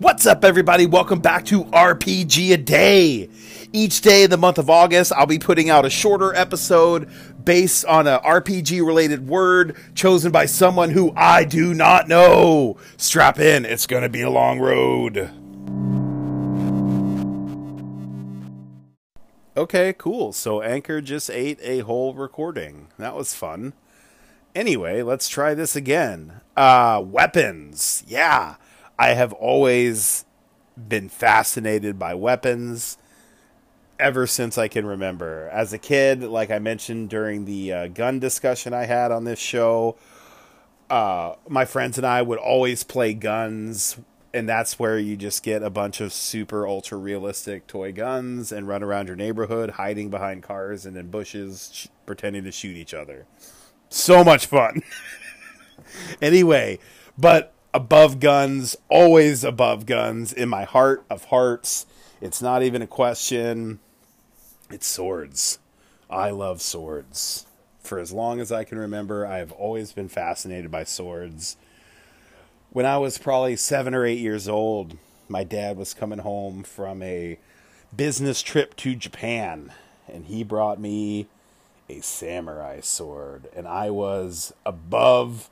What's up, everybody? Welcome back to RPG a Day. Each day in the month of August, I'll be putting out a shorter episode based on a RPG related word chosen by someone who I do not know. Strap in, it's going to be a long road. Okay, cool. So Anchor just ate a whole recording. That was fun. Anyway, let's try this again. Uh, weapons. Yeah. I have always been fascinated by weapons ever since I can remember. As a kid, like I mentioned during the uh, gun discussion I had on this show, uh, my friends and I would always play guns, and that's where you just get a bunch of super ultra realistic toy guns and run around your neighborhood hiding behind cars and in bushes, sh- pretending to shoot each other. So much fun. anyway, but above guns, always above guns in my heart of hearts. It's not even a question. It's swords. I love swords. For as long as I can remember, I have always been fascinated by swords. When I was probably seven or eight years old, my dad was coming home from a business trip to Japan, and he brought me a samurai sword, and I was above,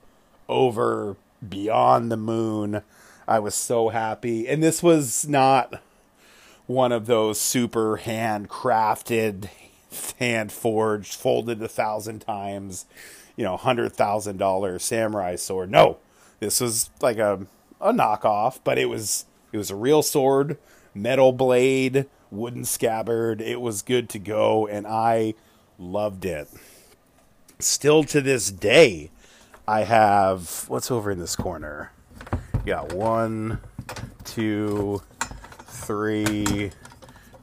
over, beyond the moon. I was so happy. And this was not one of those super handcrafted, hand forged, folded a thousand times, you know, hundred thousand dollar samurai sword. No, this was like a a knockoff, but it was it was a real sword, metal blade, wooden scabbard. It was good to go, and I loved it. Still to this day, I have what's over in this corner. Got one, two, three,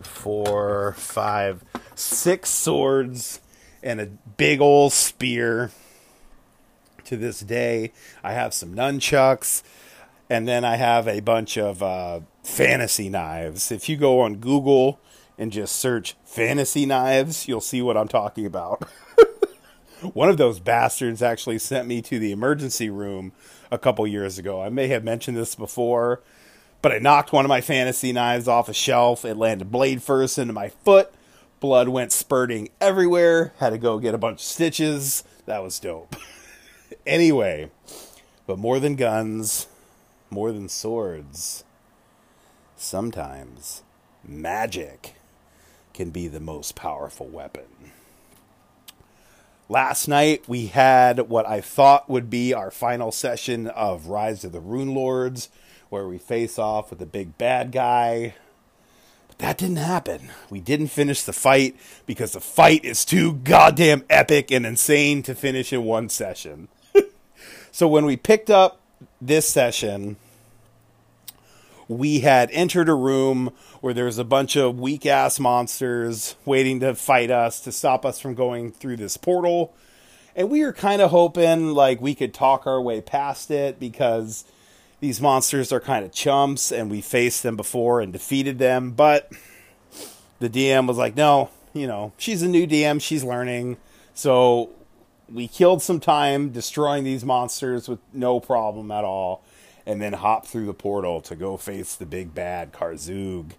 four, five, six swords and a big old spear. To this day, I have some nunchucks, and then I have a bunch of uh, fantasy knives. If you go on Google and just search fantasy knives, you'll see what I'm talking about. One of those bastards actually sent me to the emergency room a couple years ago. I may have mentioned this before, but I knocked one of my fantasy knives off a shelf. It landed blade first into my foot. Blood went spurting everywhere. Had to go get a bunch of stitches. That was dope. anyway, but more than guns, more than swords, sometimes magic can be the most powerful weapon. Last night we had what I thought would be our final session of Rise of the Runelords, where we face off with the big bad guy. But that didn't happen. We didn't finish the fight because the fight is too goddamn epic and insane to finish in one session. so when we picked up this session, we had entered a room where there was a bunch of weak ass monsters waiting to fight us to stop us from going through this portal. And we were kind of hoping like we could talk our way past it because these monsters are kind of chumps and we faced them before and defeated them. But the DM was like, no, you know, she's a new DM, she's learning. So we killed some time destroying these monsters with no problem at all and then hop through the portal to go face the big bad Karzoug.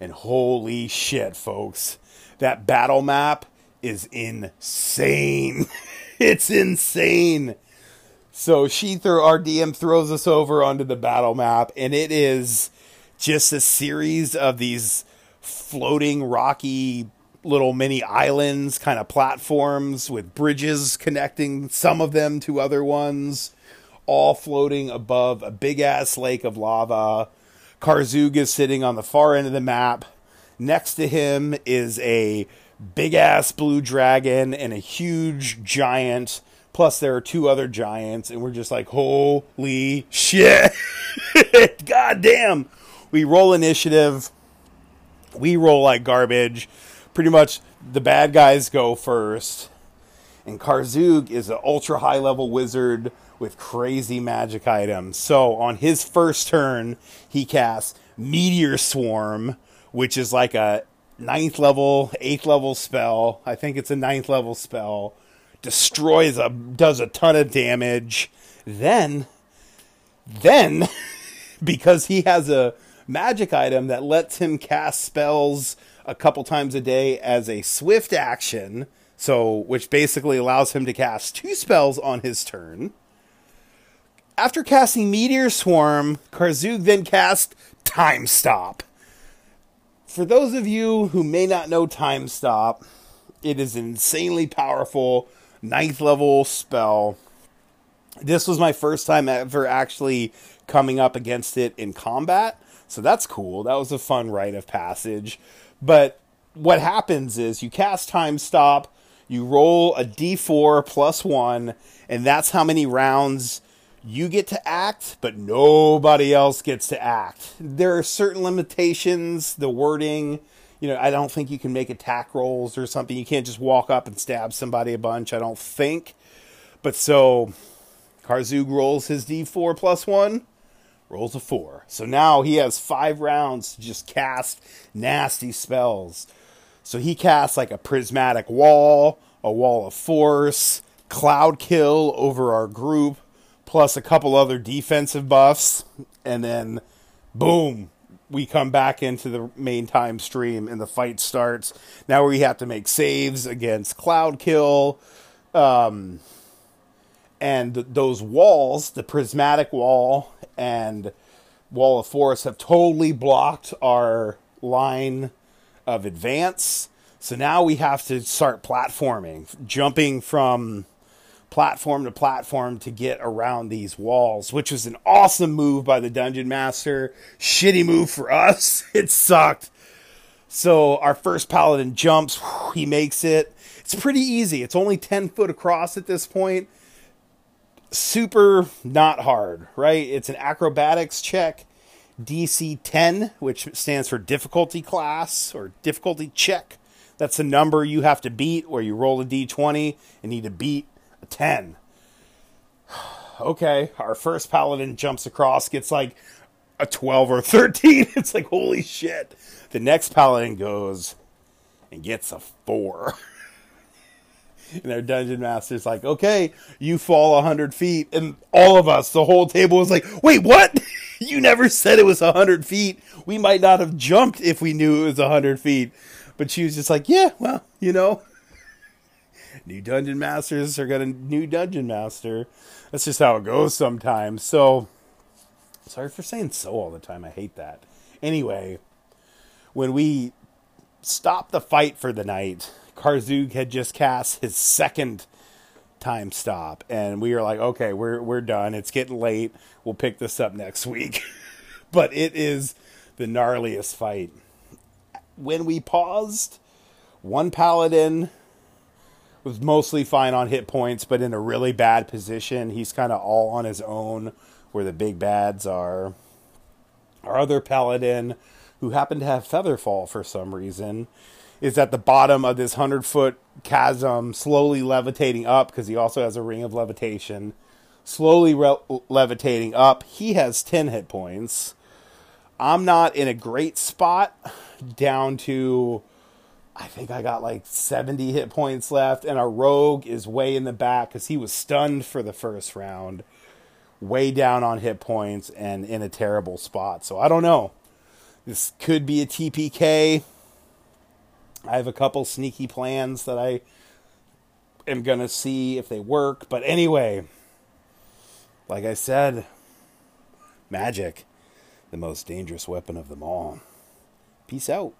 And holy shit, folks, that battle map is insane. it's insane. So she throw our DM throws us over onto the battle map, and it is just a series of these floating rocky little mini islands, kind of platforms with bridges connecting some of them to other ones all floating above a big ass lake of lava. Karzoug is sitting on the far end of the map. Next to him is a big ass blue dragon and a huge giant. Plus, there are two other giants, and we're just like, holy shit! God damn! We roll initiative. We roll like garbage. Pretty much, the bad guys go first. And Karzoug is an ultra high level wizard with crazy magic items. So on his first turn, he casts Meteor Swarm, which is like a ninth level, eighth level spell. I think it's a ninth level spell destroys a does a ton of damage. Then then because he has a magic item that lets him cast spells a couple times a day as a swift action, so which basically allows him to cast two spells on his turn. After casting Meteor Swarm, Karzoug then cast Time Stop. For those of you who may not know Time Stop, it is an insanely powerful ninth level spell. This was my first time ever actually coming up against it in combat. So that's cool. That was a fun rite of passage. But what happens is you cast Time Stop, you roll a d4 plus one, and that's how many rounds you get to act, but nobody else gets to act. There are certain limitations, the wording. You know, I don't think you can make attack rolls or something. You can't just walk up and stab somebody a bunch, I don't think. But so Karzoug rolls his d4 plus one, rolls a four. So now he has five rounds to just cast nasty spells. So he casts like a prismatic wall, a wall of force, cloud kill over our group, plus a couple other defensive buffs, and then boom, we come back into the main time stream and the fight starts. Now we have to make saves against Cloud Kill. Um, and those walls, the prismatic wall and wall of force, have totally blocked our line of advance. So now we have to start platforming, jumping from platform to platform to get around these walls, which was an awesome move by the dungeon master. Shitty move for us. It sucked. So our first paladin jumps, he makes it. It's pretty easy. It's only 10 foot across at this point. Super not hard, right? It's an acrobatics check. DC 10, which stands for difficulty class or difficulty check. That's the number you have to beat where you roll a d20 and need to beat 10. okay, our first paladin jumps across, gets like a 12 or 13. It's like, holy shit. The next paladin goes and gets a 4. and our dungeon master's like, okay, you fall 100 feet. And all of us, the whole table was like, wait, what? you never said it was 100 feet. We might not have jumped if we knew it was 100 feet. But she was just like, yeah, well, you know, new dungeon masters are gonna new dungeon master. That's just how it goes sometimes. So sorry for saying so all the time. I hate that. Anyway, when we stopped the fight for the night, Karzoug had just cast his second time stop, and we were like, okay, we're we're done. It's getting late. We'll pick this up next week. but it is the gnarliest fight. When we paused, one paladin was mostly fine on hit points, but in a really bad position. He's kind of all on his own where the big bads are. Our other paladin, who happened to have Featherfall for some reason, is at the bottom of this 100 foot chasm, slowly levitating up because he also has a ring of levitation. Slowly re- levitating up. He has 10 hit points. I'm not in a great spot, down to I think I got like 70 hit points left, and our rogue is way in the back because he was stunned for the first round, way down on hit points and in a terrible spot. So I don't know. This could be a TPK. I have a couple sneaky plans that I am going to see if they work. But anyway, like I said, magic, the most dangerous weapon of them all. Peace out.